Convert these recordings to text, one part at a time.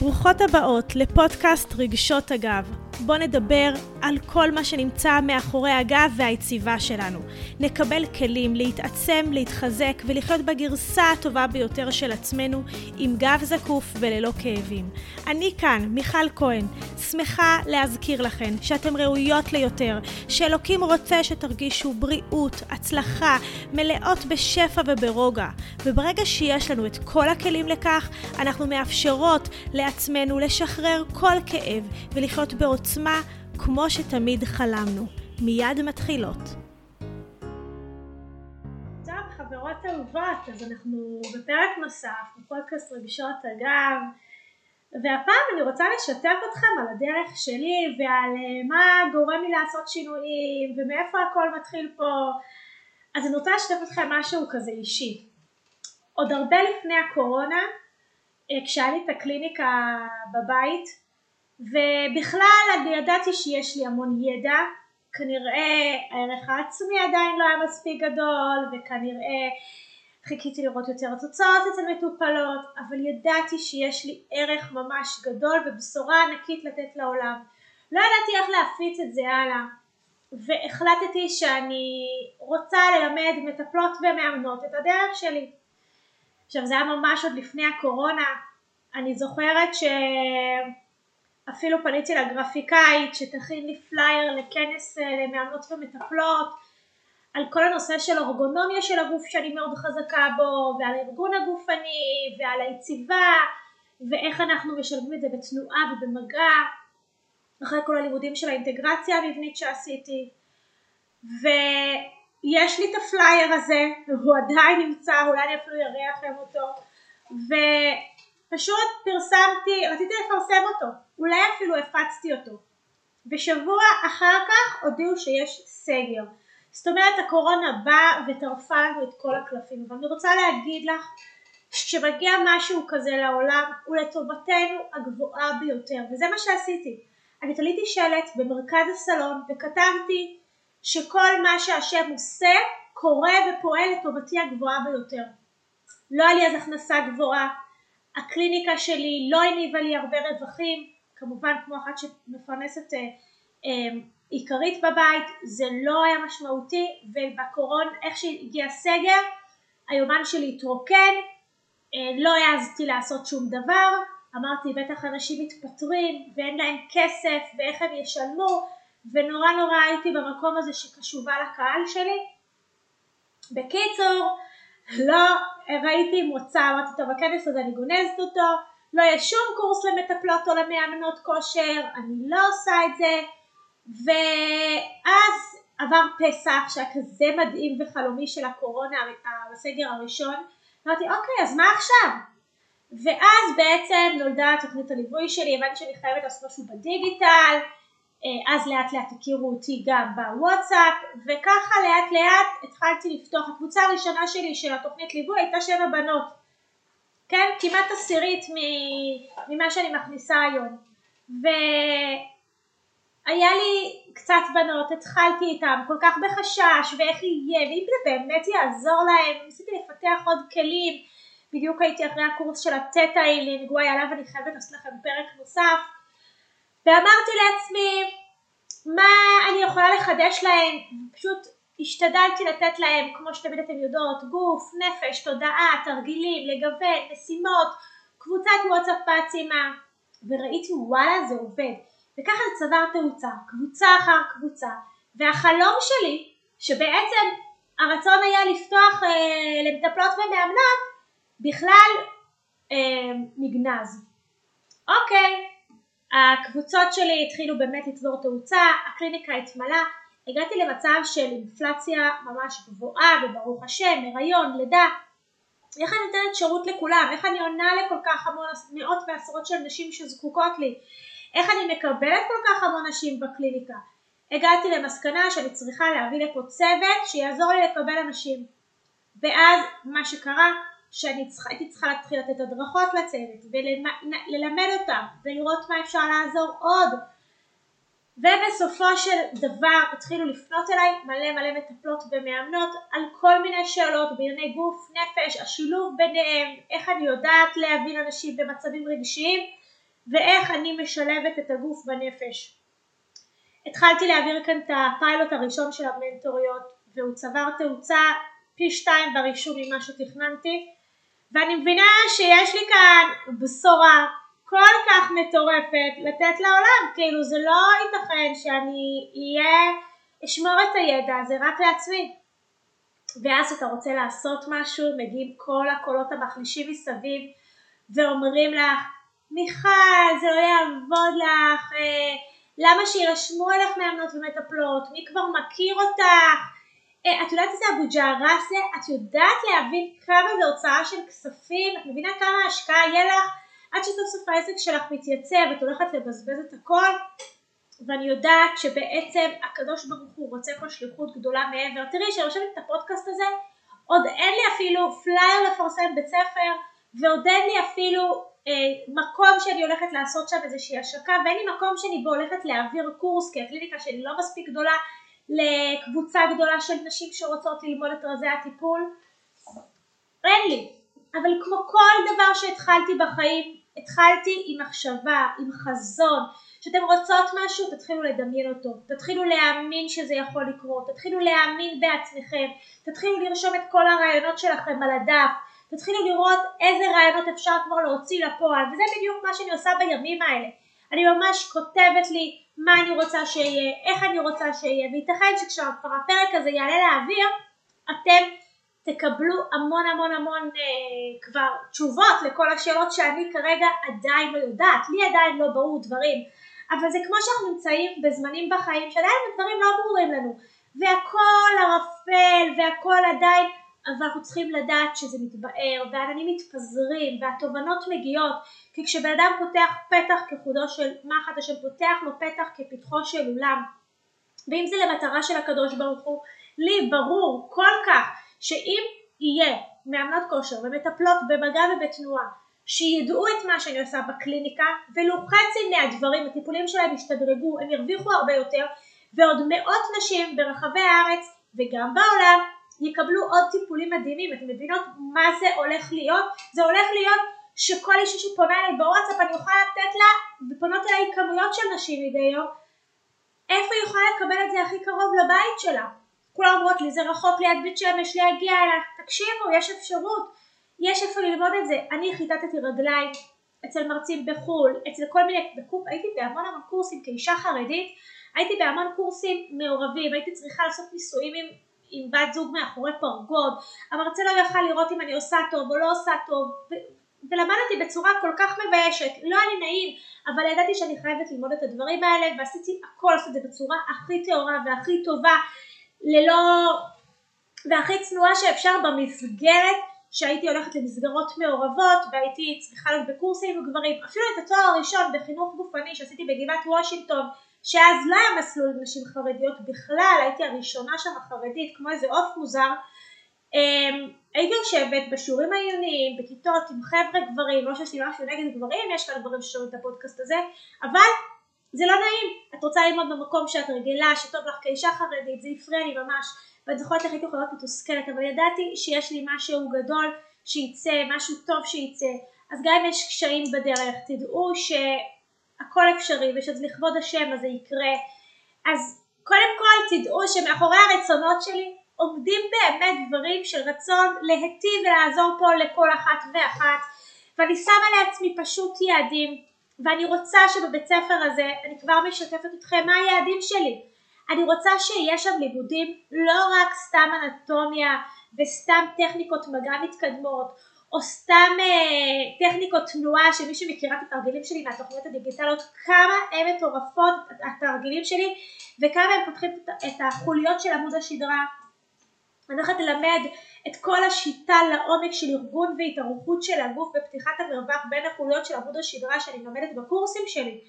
ברוכות הבאות לפודקאסט רגשות הגב. בואו נדבר על כל מה שנמצא מאחורי הגב והיציבה שלנו. נקבל כלים להתעצם, להתחזק ולחיות בגרסה הטובה ביותר של עצמנו עם גב זקוף וללא כאבים. אני כאן, מיכל כהן, שמחה להזכיר לכן שאתן ראויות ליותר, שאלוקים רוצה שתרגישו בריאות, הצלחה, מלאות בשפע וברוגע. וברגע שיש לנו את כל הכלים לכך, אנחנו מאפשרות לעצמנו לשחרר כל כאב ולחיות בעוצמה. כמו שתמיד חלמנו. מיד מתחילות. טוב, חברות אהובות, אז אנחנו בפרק נוסף, בפודקאסט רגשות אגב, והפעם אני רוצה לשתף אתכם על הדרך שלי ועל אה, מה גורם לי לעשות שינויים ומאיפה הכל מתחיל פה. אז אני רוצה לשתף אתכם משהו כזה אישי. עוד הרבה לפני הקורונה, אה, כשהיה לי את הקליניקה בבית, ובכלל אני ידעתי שיש לי המון ידע, כנראה הערך העצמי עדיין לא היה מספיק גדול וכנראה חיכיתי לראות יותר תוצאות אצל מטופלות, אבל ידעתי שיש לי ערך ממש גדול ובשורה ענקית לתת לעולם. לא ידעתי איך להפיץ את זה הלאה, והחלטתי שאני רוצה ללמד מטפלות ומאמנות את הדרך שלי. עכשיו זה היה ממש עוד לפני הקורונה, אני זוכרת ש... אפילו פניתי לגרפיקאית שתכין לי פלייר לכנס אה, למאמנות ומטפלות על כל הנושא של ארגונומיה של הגוף שאני מאוד חזקה בו ועל הארגון הגופני ועל היציבה ואיך אנחנו משלבים את זה בתנועה ובמגע אחרי כל הלימודים של האינטגרציה המבנית שעשיתי. ויש לי את הפלייר הזה והוא עדיין נמצא אולי אני אפילו אראה לכם אותו. ו... פשוט פרסמתי, רציתי לפרסם אותו, אולי אפילו הפצתי אותו. ושבוע אחר כך הודיעו שיש סגר. זאת אומרת הקורונה באה וטרפה לנו את כל הקלפים. ואני רוצה להגיד לך שכשמגיע משהו כזה לעולם הוא לטובתנו הגבוהה ביותר וזה מה שעשיתי. אני תליתי שלט במרכז הסלון וכתבתי שכל מה שהשם עושה קורה ופועל לטובתי הגבוהה ביותר. לא היה לי אז הכנסה גבוהה, הקליניקה שלי לא הניבה לי הרבה רווחים, כמובן כמו אחת שמפרנסת אה, אה, עיקרית בבית, זה לא היה משמעותי ובקורון איך שהגיע הסגר היומן שלי התרוקן, אה, לא העזתי לעשות שום דבר, אמרתי בטח אנשים מתפטרים ואין להם כסף ואיך הם ישלמו ונורא נורא הייתי במקום הזה שקשובה לקהל שלי. בקיצור לא ראיתי מוצא, אמרתי טוב הכנס הזה אני גונזת אותו, לא יהיה שום קורס למטפלות או למאמנות כושר, אני לא עושה את זה. ואז עבר פסח שהיה כזה מדהים וחלומי של הקורונה, הסגר הראשון, אמרתי אוקיי אז מה עכשיו? ואז בעצם נולדה תוכנית הליווי שלי, הבנתי שאני חייבת לעשות משהו בדיגיטל אה, אז לאט לאט הכירו אותי גם בוואטסאפ וככה לאט לאט התחלתי לפתוח, הקבוצה הראשונה שלי של התוכנית ליווי הייתה שבע בנות, כן? כמעט עשירית ממה שאני מכניסה היום. והיה לי קצת בנות, התחלתי איתן כל כך בחשש ואיך יהיה ואם זה באמת יעזור להם, ניסיתי לפתח עוד כלים, בדיוק הייתי אחרי הקורס של התטא הילינג, וואי עליו אני חייבת לעשות לכם פרק נוסף. ואמרתי לעצמי מה אני יכולה לחדש להם, פשוט השתדלתי לתת להם, כמו שתמיד אתם יודעות, גוף, נפש, תודעה, תרגילים, לגוון, משימות, קבוצת וואטסאפ בעצימה, וראיתי וואלה זה עובד, וככה זה צבר תאוצה, קבוצה אחר קבוצה, והחלום שלי, שבעצם הרצון היה לפתוח אה, למטפלות ומאמנות, בכלל אה, נגנז. אוקיי, הקבוצות שלי התחילו באמת לצבור תאוצה, הקליניקה התמלה, הגעתי למצב של אינפלציה ממש גבוהה וברוך השם, הריון, לידה, איך אני נותנת שירות לכולם, איך אני עונה לכל כך המון מאות ועשרות של נשים שזקוקות לי, איך אני מקבלת כל כך המון נשים בקליניקה. הגעתי למסקנה שאני צריכה להביא לפה צוות שיעזור לי לקבל אנשים. ואז מה שקרה שאני צריכה, הייתי צריכה להתחיל לתת הדרכות לצוות וללמד אותם ולראות מה אפשר לעזור עוד ובסופו של דבר התחילו לפנות אליי מלא מלא מטפלות ומאמנות על כל מיני שאלות בענייני גוף, נפש, השילוב ביניהם, איך אני יודעת להבין אנשים במצבים רגשיים ואיך אני משלבת את הגוף בנפש. התחלתי להעביר כאן את הפיילוט הראשון של המנטוריות והוא צבר תאוצה פי שתיים ברישום ממה שתכננתי ואני מבינה שיש לי כאן בשורה כל כך מטורפת לתת לעולם, כאילו זה לא ייתכן שאני אהיה, אשמור את הידע הזה רק לעצמי. ואז אתה רוצה לעשות משהו, מגיעים כל הקולות המחלישים מסביב ואומרים לך, מיכל זה לא יעבוד לך, אה, למה שירשמו אליך מאמנות ומטפלות, מי כבר מכיר אותך, אה, את יודעת איזה אבו ג'ערס זה? את יודעת להבין כמה זה הוצאה של כספים? את מבינה כמה השקעה יהיה לך עד שסוף סוף העסק שלך מתייצב, את הולכת לבזבז את הכל? ואני יודעת שבעצם הקדוש ברוך הוא רוצה פה שליחות גדולה מעבר. תראי, כשאני חושבת את הפודקאסט הזה, עוד אין לי אפילו פלייר לפרסם בית ספר, ועוד אין לי אפילו אה, מקום שאני הולכת לעשות שם איזושהי השקה, ואין לי מקום שאני בו הולכת להעביר קורס, כי הקליניקה שלי לא מספיק גדולה לקבוצה גדולה של נשים שרוצות ללמוד את רזי הטיפול. אין לי. אבל כמו כל דבר שהתחלתי בחיים, התחלתי עם מחשבה, עם חזון. כשאתם רוצות משהו, תתחילו לדמיין אותו. תתחילו להאמין שזה יכול לקרות. תתחילו להאמין בעצמכם. תתחילו לרשום את כל הרעיונות שלכם על הדף. תתחילו לראות איזה רעיונות אפשר כבר להוציא לפועל. וזה בדיוק מה שאני עושה בימים האלה. אני ממש כותבת לי מה אני רוצה שיהיה, איך אני רוצה שיהיה, וייתכן שכשכבר הפרק הזה יעלה לאוויר, אתם תקבלו המון המון המון אה, כבר תשובות לכל השאלות שאני כרגע עדיין לא יודעת, לי עדיין לא ברור דברים, אבל זה כמו שאנחנו נמצאים בזמנים בחיים שעדיין הדברים לא ברורים לנו, והכל ערפל והכל עדיין אבל אנחנו צריכים לדעת שזה מתבאר והעננים מתפזרים והתובנות מגיעות. כי כשבן אדם פותח פתח כחודו של מחט השם פותח לו פתח כפתחו של אולם. ואם זה למטרה של הקדוש ברוך הוא לי ברור כל כך שאם יהיה מאמנות כושר ומטפלות במגע ובתנועה שידעו את מה שאני עושה בקליניקה ולו חצי מהדברים, הטיפולים שלהם ישתדרגו, הם ירוויחו הרבה יותר ועוד מאות נשים ברחבי הארץ וגם בעולם יקבלו עוד טיפולים מדהימים, אתם מבינות מה זה הולך להיות? זה הולך להיות שכל אישה שפונה אליי בוואטסאפ אני אוכל לתת לה, ופונות אליי כמויות של נשים מדי יום, איפה היא יכולה לקבל את זה הכי קרוב לבית שלה? כולם אומרות לי זה רחוק ליד בית שמש להגיע אליה, תקשיבו יש אפשרות, יש איפה ללמוד את זה, אני חיטטתי רגליים אצל מרצים בחו"ל, אצל כל מיני, בקור, הייתי בהמון המון קורסים כאישה חרדית, הייתי בהמון קורסים מעורבים, הייתי צריכה לעשות ניסויים עם עם בת זוג מאחורי פרגוד, המרצה לא יכל לראות אם אני עושה טוב או לא עושה טוב, ולמדתי בצורה כל כך מביישת, לא היה לי נעים, אבל ידעתי שאני חייבת ללמוד את הדברים האלה, ועשיתי הכל לעשות את זה בצורה הכי טהורה והכי טובה, ללא... והכי צנועה שאפשר במסגרת שהייתי הולכת למסגרות מעורבות והייתי צריכה להיות בקורסים עם גברים, אפילו את התואר הראשון בחינוך גופני שעשיתי בגבעת וושינגטון שאז לא היה מסלול נשים חרדיות בכלל, הייתי הראשונה שם החרדית כמו איזה עוף מוזר. אמ, הייתי יושבת בשיעורים העיוניים, בכיתות עם חבר'ה גברים, לא שיש לי משהו נגד גברים, יש כאן גברים ששומעים את הפודקאסט הזה, אבל זה לא נעים, את רוצה ללמוד במקום שאת רגילה, שטוב לך כאישה חרדית, זה הפריע לי ממש, ואת זוכרת איך הייתי יכולה להיות מתוסכלת, אבל ידעתי שיש לי משהו גדול שייצא, משהו טוב שייצא, אז גם אם יש קשיים בדרך, תדעו ש... הכל אפשרי ושזה לכבוד השם אז זה יקרה. אז קודם כל תדעו שמאחורי הרצונות שלי עומדים באמת דברים של רצון להיטיב ולעזור פה לכל אחת ואחת. ואני שמה לעצמי פשוט יעדים ואני רוצה שבבית ספר הזה אני כבר משתפת אתכם מה היעדים שלי. אני רוצה שיהיה שם לימודים לא רק סתם אנטומיה וסתם טכניקות מגע מתקדמות או סתם אה, טכניקות תנועה שמי שמכירה את התרגילים שלי מהתוכניות הדיגיטליות כמה הן מטורפות התרגילים שלי וכמה הם פותחים את החוליות של עמוד השדרה. אני הולכת ללמד את כל השיטה לעומק של ארגון והתארכות של הגוף ופתיחת המרווח בין החוליות של עמוד השדרה שאני מלמדת בקורסים שלי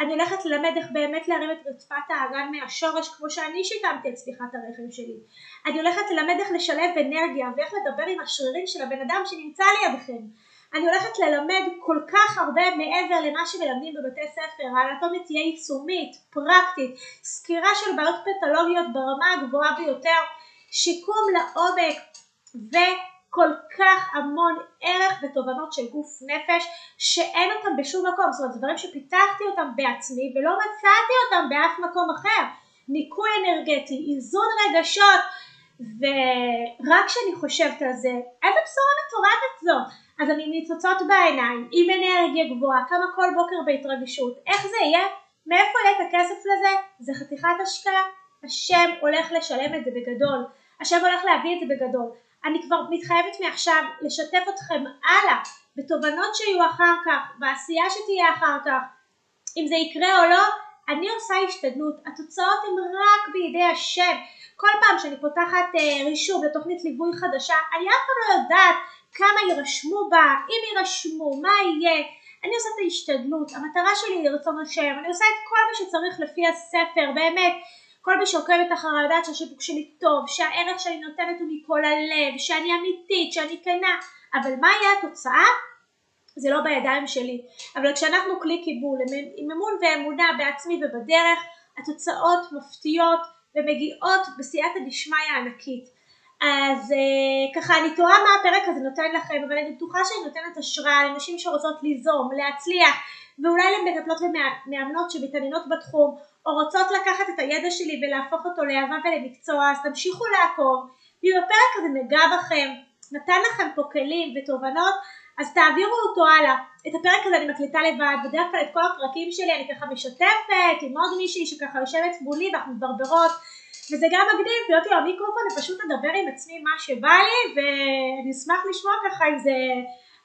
אני הולכת ללמד איך באמת להרים את רצפת האגן מהשורש כמו שאני שיקמתי את צליחת הרחם שלי. אני הולכת ללמד איך לשלב אנרגיה ואיך לדבר עם השרירים של הבן אדם שנמצא לידכם. אני הולכת ללמד כל כך הרבה מעבר למה שמלמדים בבתי ספר, האנטומיה תהיה יישומית, פרקטית, סקירה של בעיות פתולוגיות ברמה הגבוהה ביותר, שיקום לעומק כל כך המון ערך ותובנות של גוף נפש שאין אותם בשום מקום, זאת אומרת דברים שפיתחתי אותם בעצמי ולא מצאתי אותם באף מקום אחר, ניקוי אנרגטי, איזון רגשות ורק כשאני חושבת על זה, איזה בשורה מטורפת זו, אז אני ניצוצות בעיניים, עם אנרגיה גבוהה, כמה כל בוקר בהתרגשות, איך זה יהיה? מאיפה יהיה את הכסף לזה? זה חתיכת השקעה, השם הולך לשלם את זה בגדול, השם הולך להביא את זה בגדול. אני כבר מתחייבת מעכשיו לשתף אתכם הלאה בתובנות שיהיו אחר כך, בעשייה שתהיה אחר כך. אם זה יקרה או לא, אני עושה השתדלות, התוצאות הן רק בידי השם. כל פעם שאני פותחת uh, רישום לתוכנית ליווי חדשה, אני אף פעם לא יודעת כמה יירשמו בה, אם יירשמו, מה יהיה. אני עושה את ההשתדלות, המטרה שלי היא לרצון השם, אני עושה את כל מה שצריך לפי הספר, באמת. כל מי שעוקבת אחרי לדעת שהשיווק שלי טוב, שהערך שאני נותנת הוא מכל הלב, שאני אמיתית, שאני כנה, אבל מה יהיה התוצאה? זה לא בידיים שלי. אבל כשאנחנו כלי קיבול עם אמון ואמונה בעצמי ובדרך, התוצאות מפתיעות ומגיעות בסייעתא דשמיא ענקית. אז אה, ככה אני תוהה מה הפרק הזה נותן לכם, אבל אני בטוחה שאני נותנת השראה לנשים שרוצות ליזום, להצליח, ואולי למטפלות ומאמנות שמתעניינות בתחום, או רוצות לקחת את הידע שלי ולהפוך אותו לאהבה ולמקצוע, אז תמשיכו לעקוב. ואם הפרק הזה נגע בכם, נתן לכם פה כלים ותובנות, אז תעבירו אותו הלאה. את הפרק הזה אני מקליטה לבד, בדרך כלל את כל הפרקים שלי אני ככה משתפת עם עוד מישהי שככה יושבת מולי ואנחנו מברברות, וזה גם מגניב להיות עם המיקרופון ופשוט לדבר עם עצמי מה שבא לי, ואני אשמח לשמוע ככה אם זה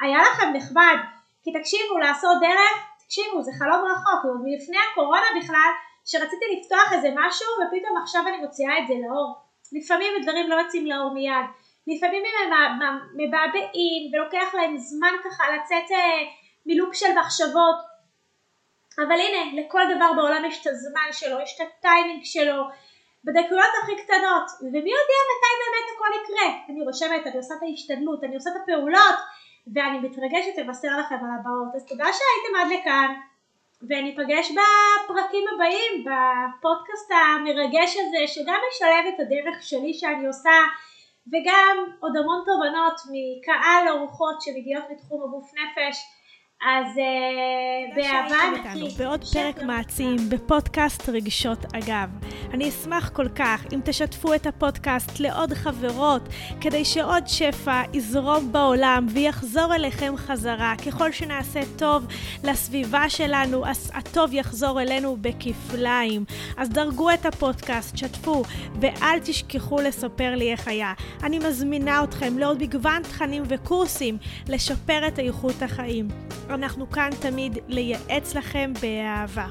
היה לכם נחמד. כי תקשיבו, לעשות דרך, תקשיבו, זה חלום רחוק, מלפני הקורונה בכלל, שרציתי לפתוח איזה משהו ופתאום עכשיו אני מוציאה את זה לאור. לפעמים הדברים לא יוצאים לאור מיד, לפעמים הם מבעבעים ולוקח להם זמן ככה לצאת אה, מלוק של מחשבות, אבל הנה, לכל דבר בעולם יש את הזמן שלו, יש את הטיימינג שלו, בדקויות הכי קטנות, ומי יודע מתי באמת הכל יקרה. אני רושמת, אני עושה את ההשתדלות, אני עושה את הפעולות, ואני מתרגשת לבשר לכם על הבאות. אז תודה שהייתם עד לכאן. וניפגש בפרקים הבאים, בפודקאסט המרגש הזה, שגם משלב את הדרך שלי שאני עושה, וגם עוד המון תובנות מקהל אורחות שמגיעות מתחום הגוף נפש. אז uh, באהבה נקי. בעוד פרק מעצים בפודקאסט רגשות אגב. אני אשמח כל כך אם תשתפו את הפודקאסט לעוד חברות, כדי שעוד שפע יזרום בעולם ויחזור אליכם חזרה. ככל שנעשה טוב לסביבה שלנו, אז הטוב יחזור אלינו בכפליים. אז דרגו את הפודקאסט, שתפו, ואל תשכחו לספר לי איך היה. אני מזמינה אתכם לעוד מגוון תכנים וקורסים לשפר את איכות החיים. אנחנו כאן תמיד לייעץ לכם באהבה.